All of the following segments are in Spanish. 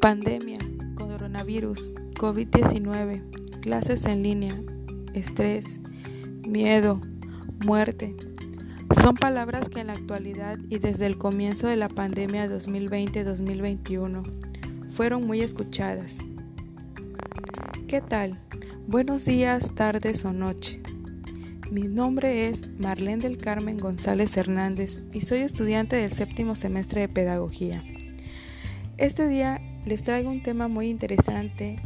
Pandemia, coronavirus, COVID-19, clases en línea, estrés, miedo, muerte. Son palabras que en la actualidad y desde el comienzo de la pandemia 2020-2021 fueron muy escuchadas. ¿Qué tal? Buenos días, tardes o noche. Mi nombre es Marlene del Carmen González Hernández y soy estudiante del séptimo semestre de Pedagogía. Este día les traigo un tema muy interesante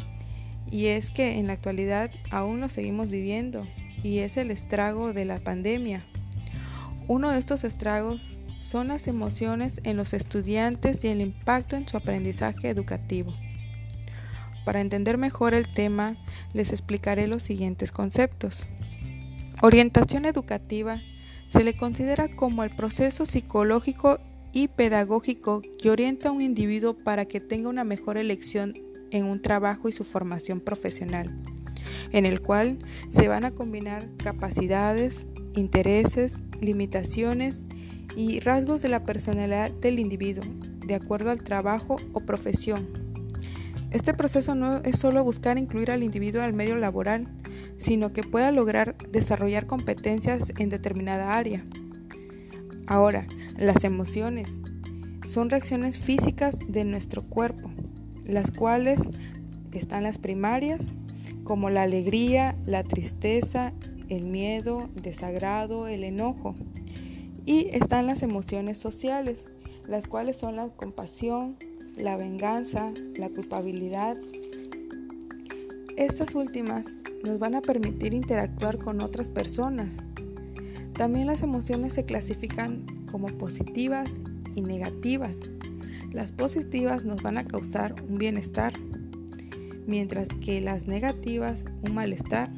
y es que en la actualidad aún lo seguimos viviendo y es el estrago de la pandemia. Uno de estos estragos son las emociones en los estudiantes y el impacto en su aprendizaje educativo. Para entender mejor el tema, les explicaré los siguientes conceptos. Orientación educativa se le considera como el proceso psicológico y pedagógico que orienta a un individuo para que tenga una mejor elección en un trabajo y su formación profesional, en el cual se van a combinar capacidades, intereses, limitaciones y rasgos de la personalidad del individuo, de acuerdo al trabajo o profesión. Este proceso no es solo buscar incluir al individuo al medio laboral, sino que pueda lograr desarrollar competencias en determinada área. Ahora, las emociones son reacciones físicas de nuestro cuerpo, las cuales están las primarias, como la alegría, la tristeza, el miedo, desagrado, el enojo. Y están las emociones sociales, las cuales son la compasión, la venganza, la culpabilidad. Estas últimas nos van a permitir interactuar con otras personas. También las emociones se clasifican como positivas y negativas. Las positivas nos van a causar un bienestar, mientras que las negativas un malestar.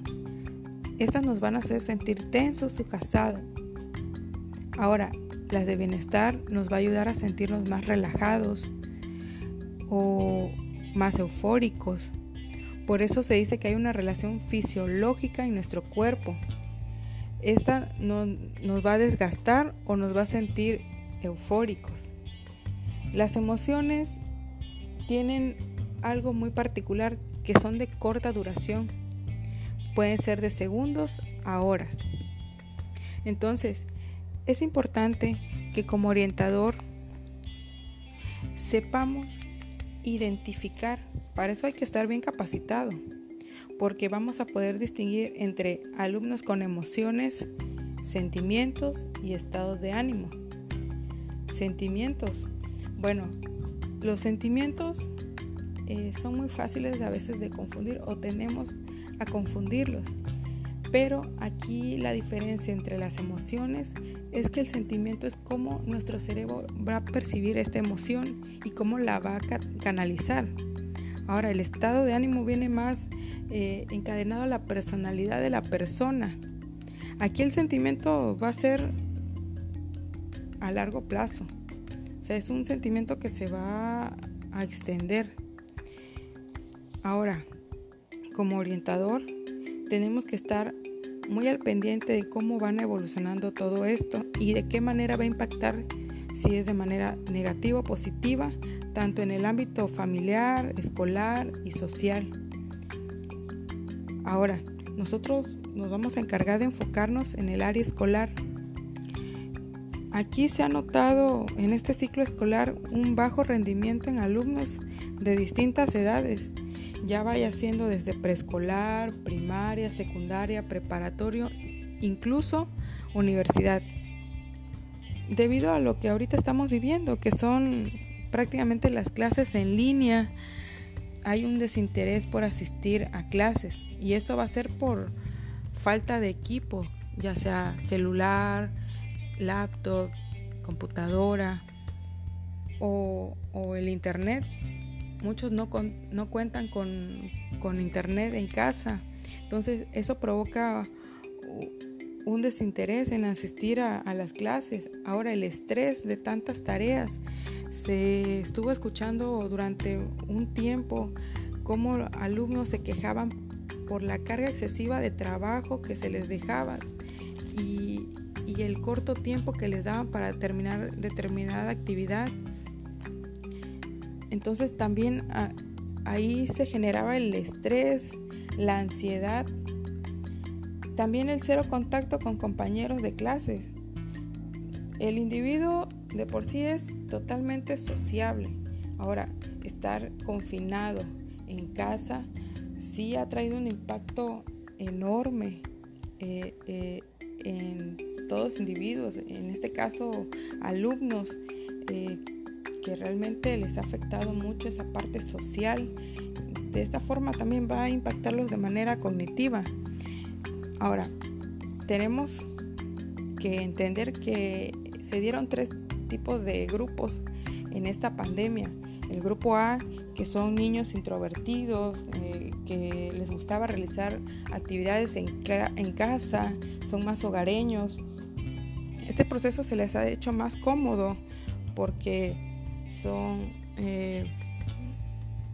Estas nos van a hacer sentir tensos y casados. Ahora, las de bienestar nos va a ayudar a sentirnos más relajados o más eufóricos por eso se dice que hay una relación fisiológica en nuestro cuerpo. Esta no, nos va a desgastar o nos va a sentir eufóricos. Las emociones tienen algo muy particular que son de corta duración. Pueden ser de segundos a horas. Entonces, es importante que como orientador sepamos identificar. Para eso hay que estar bien capacitado, porque vamos a poder distinguir entre alumnos con emociones, sentimientos y estados de ánimo. Sentimientos. Bueno, los sentimientos eh, son muy fáciles a veces de confundir o tenemos a confundirlos. Pero aquí la diferencia entre las emociones es que el sentimiento es cómo nuestro cerebro va a percibir esta emoción y cómo la va a canalizar. Ahora, el estado de ánimo viene más eh, encadenado a la personalidad de la persona. Aquí el sentimiento va a ser a largo plazo. O sea, es un sentimiento que se va a extender. Ahora, como orientador, tenemos que estar muy al pendiente de cómo van evolucionando todo esto y de qué manera va a impactar, si es de manera negativa o positiva, tanto en el ámbito familiar, escolar y social. Ahora, nosotros nos vamos a encargar de enfocarnos en el área escolar. Aquí se ha notado en este ciclo escolar un bajo rendimiento en alumnos de distintas edades ya vaya siendo desde preescolar, primaria, secundaria, preparatorio, incluso universidad. Debido a lo que ahorita estamos viviendo, que son prácticamente las clases en línea, hay un desinterés por asistir a clases y esto va a ser por falta de equipo, ya sea celular, laptop, computadora o, el internet muchos no, no cuentan con, internet en casa. Entonces eso provoca un desinterés en asistir a, a, las clases. Ahora el estrés de tantas tareas. Se estuvo escuchando durante un tiempo cómo alumnos se quejaban por la carga excesiva de trabajo que se les dejaba y, el corto tiempo que les daban para terminar determinada actividad. Entonces también ah, ahí se generaba el estrés, la ansiedad, también el cero contacto con compañeros de clases. El individuo de por sí es totalmente sociable. Ahora, estar confinado en casa sí ha traído un impacto enorme eh, eh, en todos los individuos, en este caso alumnos, eh, que realmente les ha afectado mucho esa parte social. De esta forma también va a impactarlos de manera cognitiva. Ahora, tenemos que entender que se dieron tres tipos de grupos en esta pandemia. El grupo A, que son niños introvertidos, eh, que les gustaba realizar actividades en, casa, son más hogareños. Este proceso se les ha hecho más cómodo porque son eh,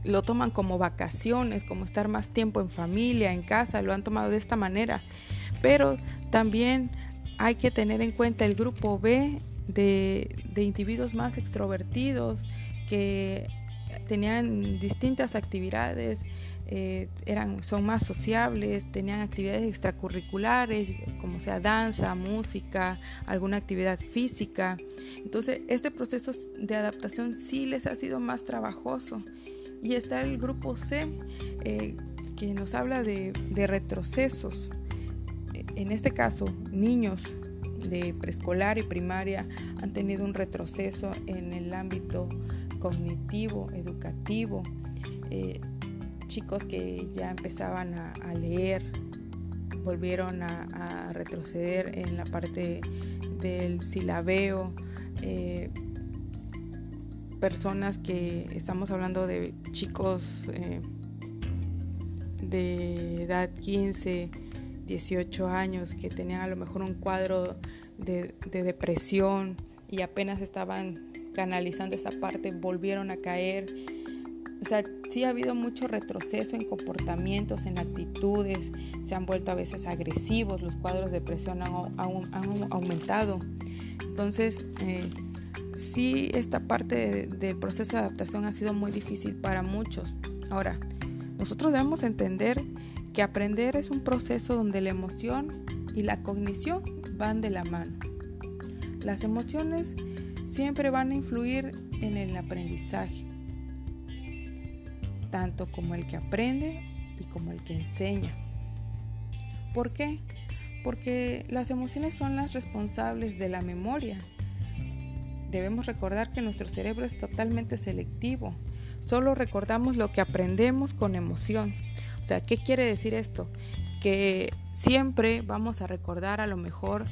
lo toman como vacaciones, como estar más tiempo en familia, en casa, lo han tomado de esta manera. Pero también hay que tener en cuenta el grupo B de, individuos más extrovertidos que tenían distintas actividades, eh, eran, son más sociables, tenían actividades extracurriculares, como sea danza, música, alguna actividad física. Entonces, este proceso de adaptación sí les ha sido más trabajoso. Y está el grupo C, eh, que nos habla de, de retrocesos. En este caso, niños de preescolar y primaria han tenido un retroceso en el ámbito cognitivo, educativo. Eh, chicos que ya empezaban a, leer volvieron a, retroceder en la parte del silabeo. Eh, personas que estamos hablando de chicos eh, de edad 15, 18 años que tenían a lo mejor un cuadro de, depresión y apenas estaban canalizando esa parte, volvieron a caer. O sea, sí ha habido mucho retroceso en comportamientos, en actitudes, se han vuelto a veces agresivos, los cuadros de depresión han, aumentado. Entonces, eh, sí, esta parte del proceso de adaptación ha sido muy difícil para muchos. Ahora, nosotros debemos entender que aprender es un proceso donde la emoción y la cognición van de la mano. Las emociones siempre van a influir en el aprendizaje, tanto como el que aprende y como el que enseña. ¿Por qué? Porque las emociones son las responsables de la memoria. Debemos recordar que nuestro cerebro es totalmente selectivo. Solo recordamos lo que aprendemos con emoción. O sea, ¿qué quiere decir esto? Que Siempre vamos a recordar a lo mejor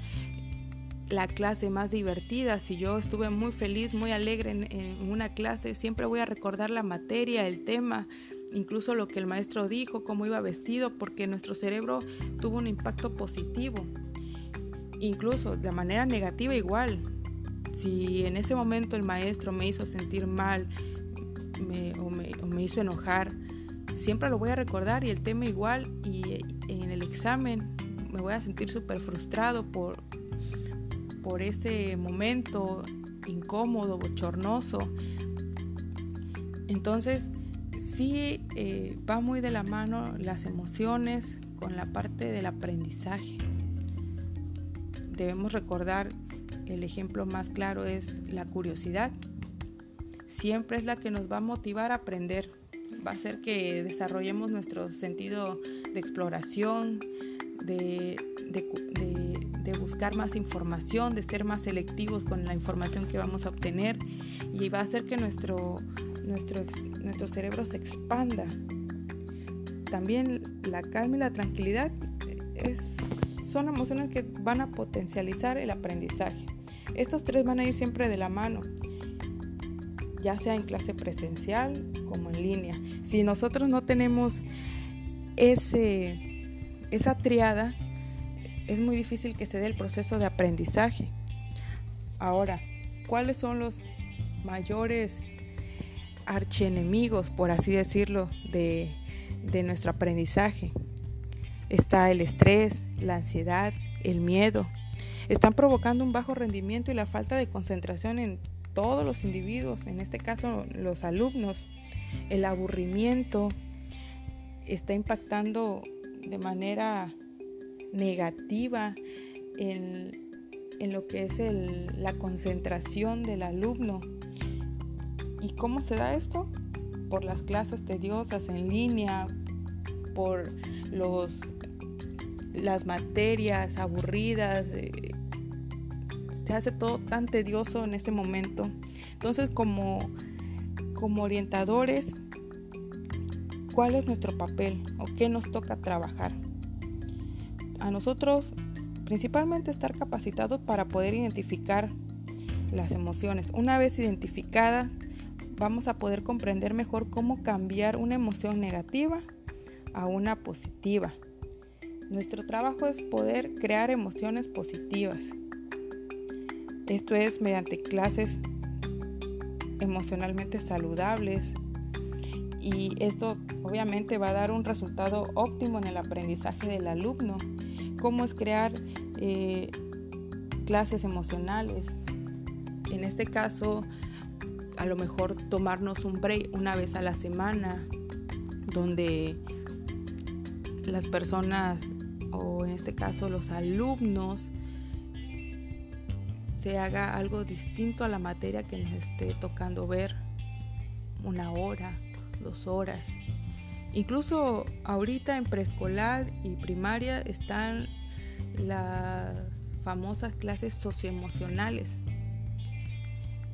la clase más divertida. Si yo estuve muy feliz, muy alegre en, una clase, siempre voy a recordar la materia, el tema, incluso lo que el maestro dijo, cómo iba vestido, porque nuestro cerebro tuvo un impacto positivo. Incluso de manera negativa igual. Si en ese momento el maestro me hizo sentir mal o me hizo enojar, siempre lo voy a recordar y el tema igual y en el examen me voy a sentir súper frustrado por, por ese momento incómodo, bochornoso. Entonces, sí eh, va muy de la mano las emociones con la parte del aprendizaje. Debemos recordar, el ejemplo más claro es la curiosidad. Siempre es la que nos va a motivar a aprender va a hacer que desarrollemos nuestro sentido de exploración, de, buscar más información, de ser más selectivos con la información que vamos a obtener y va a hacer que nuestro, nuestro, nuestro cerebro se expanda. También la calma y la tranquilidad es, son emociones que van a potencializar el aprendizaje. Estos tres van a ir siempre de la mano ya sea en clase presencial como en línea. Si nosotros no tenemos ese, esa triada, es muy difícil que se dé el proceso de aprendizaje. Ahora, ¿cuáles son los mayores archienemigos, por así decirlo, de, de nuestro aprendizaje? Está el estrés, la ansiedad, el miedo. Están provocando un bajo rendimiento y la falta de concentración en todos los individuos, en este caso los alumnos, el aburrimiento está impactando de manera negativa en, lo que es la concentración del alumno. ¿Y cómo se da esto? Por las clases tediosas en línea, por los, las materias aburridas. Eh, se hace todo tan tedioso en este momento. Entonces, como, como orientadores, ¿cuál es nuestro papel o qué nos toca trabajar? A nosotros, principalmente, estar capacitados para poder identificar las emociones. Una vez identificadas, vamos a poder comprender mejor cómo cambiar una emoción negativa a una positiva. Nuestro trabajo es poder crear emociones positivas. Esto es mediante clases emocionalmente saludables y esto obviamente va a dar un resultado óptimo en el aprendizaje del alumno. Cómo es crear eh, clases emocionales. En este caso, a lo mejor tomarnos un break una vez a la semana, donde las personas o en este caso los alumnos se haga algo distinto a la materia que nos esté tocando ver una hora, dos horas. Incluso ahorita en preescolar y primaria están las famosas clases socioemocionales.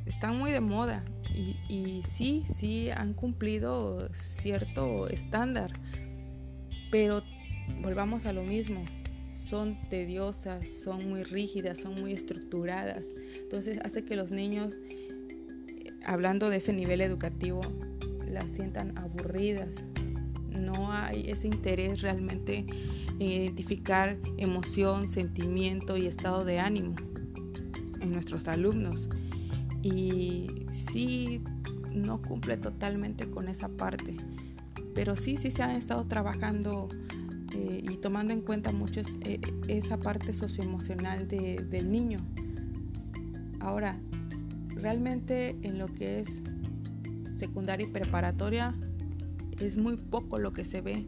Están muy de moda y, sí, sí han cumplido cierto estándar pero volvamos a lo mismo, son tediosas, son muy rígidas, son muy estructuradas. Entonces hace que los niños, hablando de ese nivel educativo, las sientan aburridas. No hay ese interés realmente en identificar emoción, sentimiento y estado de ánimo en nuestros alumnos. Y sí, no cumple totalmente con esa parte pero sí, sí se ha estado trabajando eh, y tomando en cuenta mucho eh, esa parte socioemocional del niño. Ahora, realmente en lo que es secundaria y preparatoria es muy poco lo que se ve.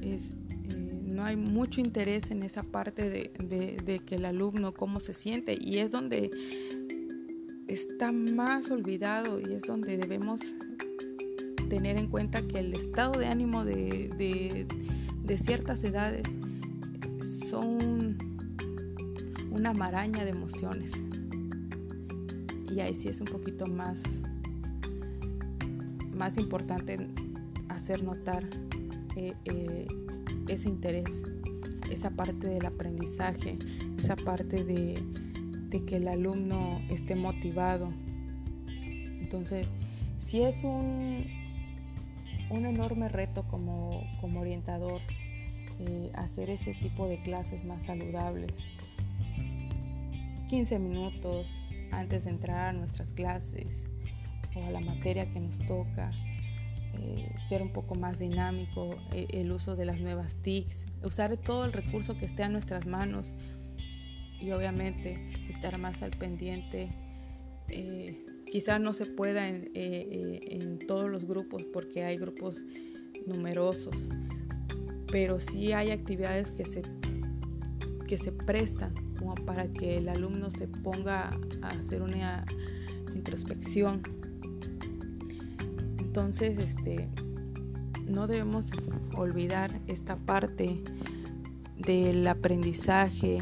Eh, no hay mucho interés en esa parte de, de que el alumno, cómo se siente, y es donde está más olvidado y es donde debemos tener en cuenta que el estado de ánimo de, ciertas edades son una maraña de emociones. Y ahí sí es un poquito más, más importante hacer notar eh, eh, ese interés, esa parte del aprendizaje, esa parte de, que el alumno esté motivado. Entonces, si es un, un enorme reto como, orientador eh, hacer ese tipo de clases más saludables. 15 minutos antes de entrar a nuestras clases o a la materia que nos toca, eh, ser un poco más dinámico, eh, el uso de las nuevas TICs, usar todo el recurso que esté a nuestras manos y obviamente estar más al pendiente Quizás no se pueda eh, eh, en, todos los grupos porque hay grupos numerosos, pero sí hay actividades que se, que se prestan como para que el alumno se ponga a hacer una introspección. Entonces, este, no debemos olvidar esta parte del aprendizaje,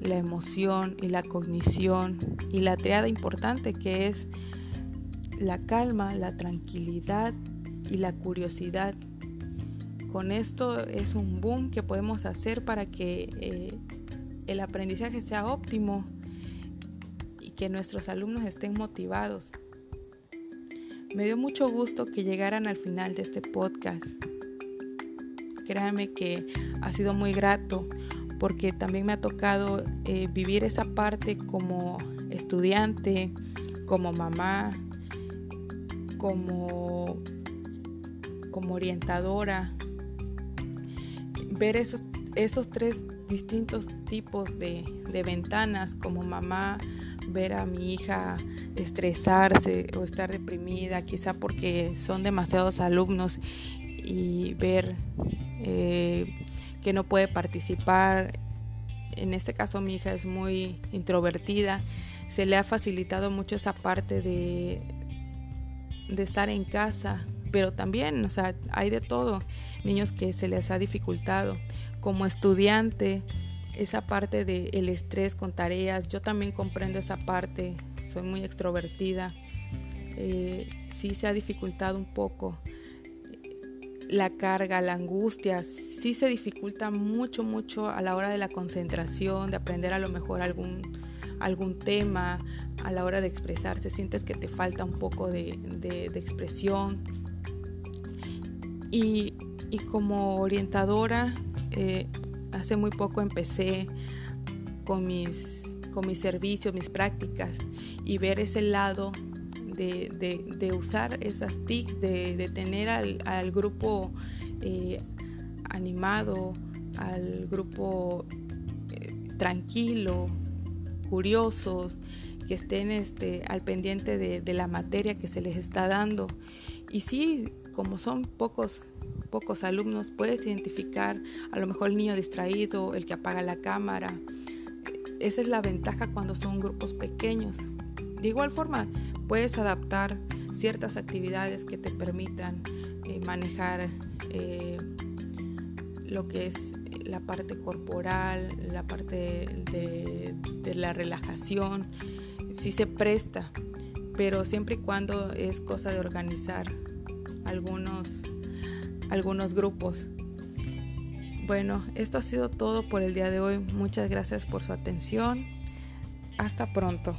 la emoción y la cognición y la triada importante que es la calma, la tranquilidad y la curiosidad. Con esto es un boom que podemos hacer para que eh, el aprendizaje sea óptimo y que nuestros alumnos estén motivados. Me dio mucho gusto que llegaran al final de este podcast. Créanme que ha sido muy grato porque también me ha tocado eh, vivir esa parte como estudiante, como mamá, como, como orientadora, ver esos, esos tres distintos tipos de, ventanas como mamá, ver a mi hija estresarse o estar deprimida, quizá porque son demasiados alumnos y ver eh, que no puede participar. En este caso mi hija es muy introvertida, se le ha facilitado mucho esa parte de, de estar en casa, pero también, o sea, hay de todo, niños que se les ha dificultado. Como estudiante, esa parte del estrés con tareas, yo también comprendo esa parte, soy muy extrovertida, eh, sí se ha dificultado un poco la carga, la angustia, sí se dificulta mucho, mucho a la hora de la concentración, de aprender a lo mejor algún, algún tema, a la hora de expresarse, sientes que te falta un poco de, expresión. Y, como orientadora, eh, hace muy poco empecé con mis, con mis servicios, mis prácticas y ver ese lado de, usar esas TICs, de, tener al, grupo eh, animado, al grupo eh, tranquilo, curiosos, que estén este, al pendiente de, de, la materia que se les está dando. Y sí, como son pocos, pocos alumnos, puedes identificar a lo mejor el niño distraído, el que apaga la cámara. Esa es la ventaja cuando son grupos pequeños. De igual forma, puedes adaptar ciertas actividades que te permitan eh, manejar eh, lo que es la parte corporal, la parte de, de la relajación, si se presta, pero siempre y cuando es cosa de organizar algunos, algunos grupos. Bueno, esto ha sido todo por el día de hoy. Muchas gracias por su atención. Hasta pronto.